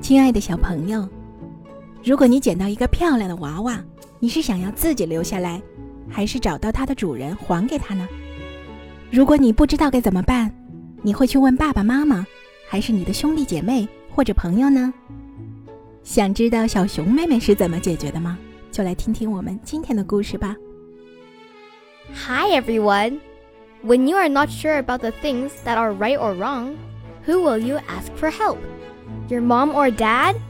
亲爱的小朋友，如果你捡到一个漂亮的娃娃，你是想要自己留下来，还是找到它的主人还给他呢？如果你不知道该怎么办，你会去问爸爸妈妈，还是你的兄弟姐妹或者朋友呢？想知道小熊妹妹是怎么解决的吗？就来听听我们今天的故事吧。Hi everyone! When you are not sure about the things that are right or wrong, who will you ask for help? Your mom or dad?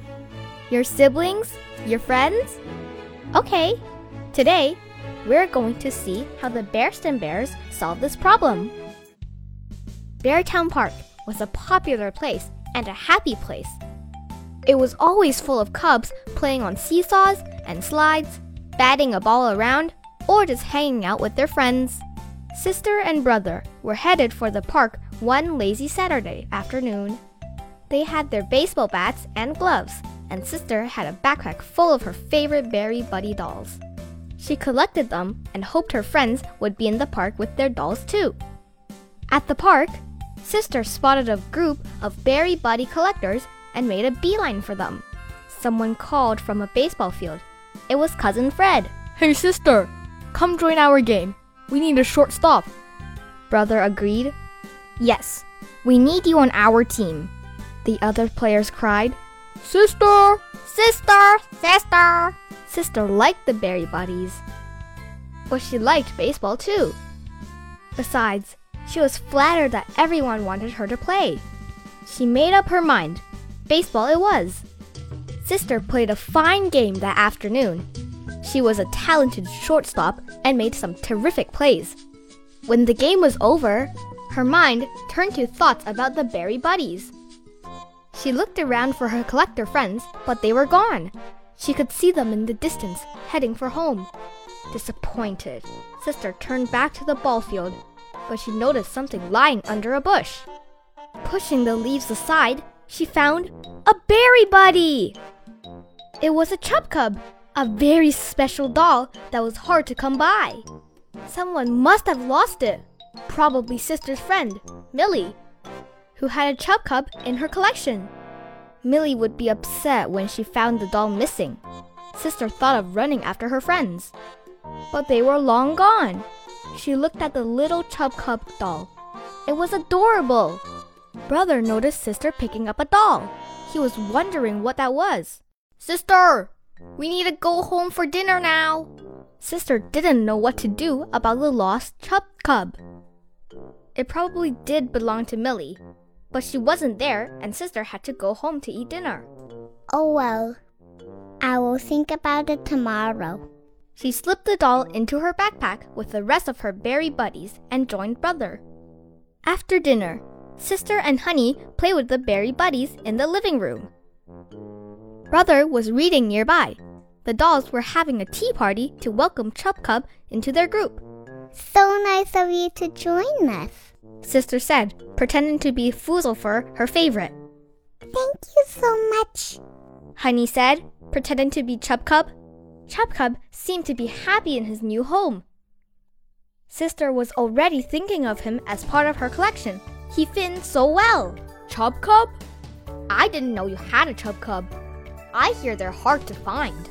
Your siblings? Your friends? Okay, today we're going to see how the Berenstain Bears solved this problem. Beartown Park was a popular place and a happy place. It was always full of cubs playing on seesaws and slides, batting a ball around, or just hanging out with their friends. Sister and brother were headed for the park one lazy Saturday afternoon. They had their baseball bats and gloves, and Sister had a backpack full of her favorite Beary Buddy dolls. She collected them and hoped her friends would be in the park with their dolls too. At the park, Sister spotted a group of Beary Buddy collectors and made a beeline for them. Someone called from a baseball field. It was Cousin Fred. Hey, sister, come join our game. We need a shortstop. Brother agreed. Yes, we need you on our team. The other players cried. Sister! Sister! Sister! Sister liked the Beary Buddies. But she liked baseball too. Besides, she was flattered that everyone wanted her to play. She made up her mind. Baseball it was. Sister played a fine game that afternoon. She was a talented shortstop and made some terrific plays. When the game was over, her mind turned to thoughts about the Beary Buddies. She looked around for her collector friends, but they were gone. She could see them in the distance, heading for home. Disappointed, Sister turned back to the ball field, but she noticed something lying under a bush. Pushing the leaves aside, she found a Beary Buddy! It was a Chub Cub, a very special doll that was hard to come by. Someone must have lost it. Probably Sister's friend, Millie, who had a Chub Cub in her collection. Millie would be upset when she found the doll missing. Sister thought of running after her friends. But they were long gone. She looked at the little Chub Cub doll. It was adorable. Brother noticed Sister picking up a doll. He was wondering what that was. Sister, we need to go home for dinner now. Sister didn't know what to do about the lost Chub Cub. It probably did belong to Millie, but she wasn't there and Sister had to go home to eat dinner. Oh well. I will think about it tomorrow. She slipped the doll into her backpack with the rest of her Beary Buddies and joined Brother. After dinner, Sister and Honey played with the Beary Buddies in the living room. Brother was reading nearby. The dolls were having a tea party to welcome Chub Cub into their group. So nice of you to join us. Sister said, pretending to be Foozlefur, her favorite. Thank you so much. Honey said, pretending to be Chub Cub. Chub Cub seemed to be happy in his new home. Sister was already thinking of him as part of her collection. He fit so well. Chub Cub? I didn't know you had a Chub Cub. I hear they're hard to find.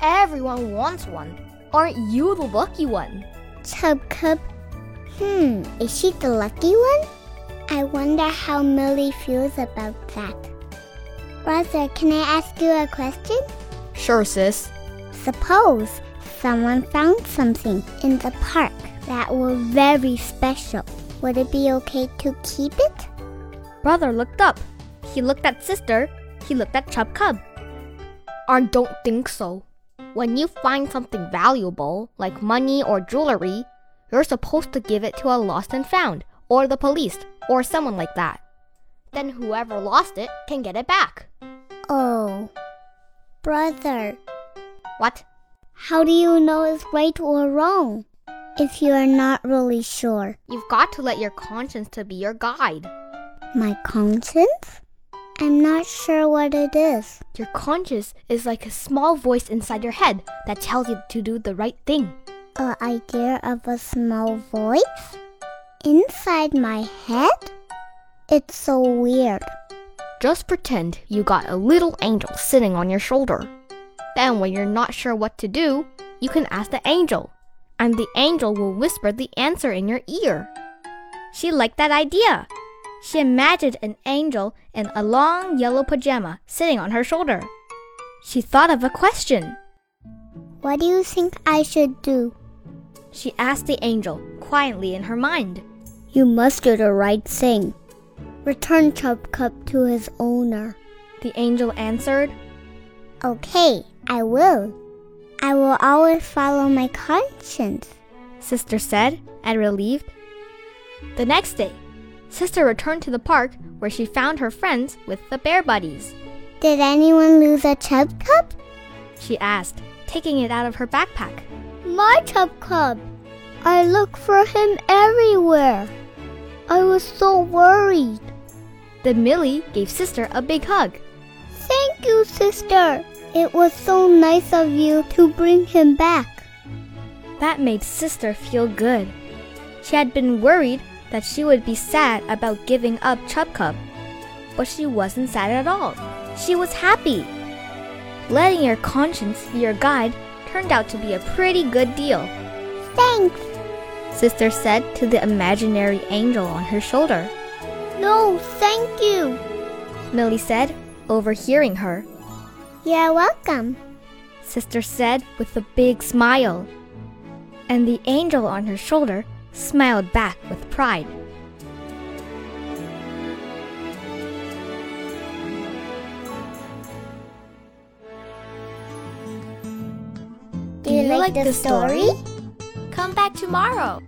Everyone wants one. Aren't you the lucky one? Chub Cub. Hmm, is she the lucky one? I wonder how Millie feels about that. Brother, can I ask you a question? Sure, sis. Suppose someone found something in the park that was very special. Would it be okay to keep it? Brother looked up. He looked at sister. He looked at Chub Cub. I don't think so. When you find something valuable, like money or jewelry, you're supposed to give it to a lost and found, or the police, or someone like that. Then whoever lost it can get it back. Oh. Brother, What? how do you know it's right or wrong? If you are not really sure. You've got to let your conscience to be your guide. My conscience? I'm not sure what it is. Your conscience is like a small voice inside your head that tells you to do the right thing. A idea of a small voice? Inside my head? It's so weird. Just pretend you got a little angel sitting on your shoulder. Then, when you're not sure what to do, you can ask the angel, and the angel will whisper the answer in your ear. She liked that idea. She imagined an angel in a long yellow pajama sitting on her shoulder. She thought of a question. What do you think I should do? She asked the angel quietly in her mind. You must do the right thing. Return Chub Cub to his owner. The angel answered, Okay, I will. I will always follow my conscience. Sister said, and relieved. The next day, Sister returned to the park where she found her friends with the bear buddies. Did anyone lose a Chub Cub? She asked, taking it out of her backpack. My Chub Cub. I look for him everywhere. I was so worried. Then Millie gave Sister a big hug. Thank you, sister. It was so nice of you to bring him back. That made Sister feel good. She had been worried that she would be sad about giving up Chub Cub, but she wasn't sad at all. She was happy. Letting your conscience be your guide turned out to be a pretty good deal. Thanks. Sister said to the imaginary angel on her shoulder. No, thank you. Millie said, overhearing her. You're welcome. Sister said with a big smile. And the angel on her shoulder smiled back with pride. You, like, the story? Come back tomorrow.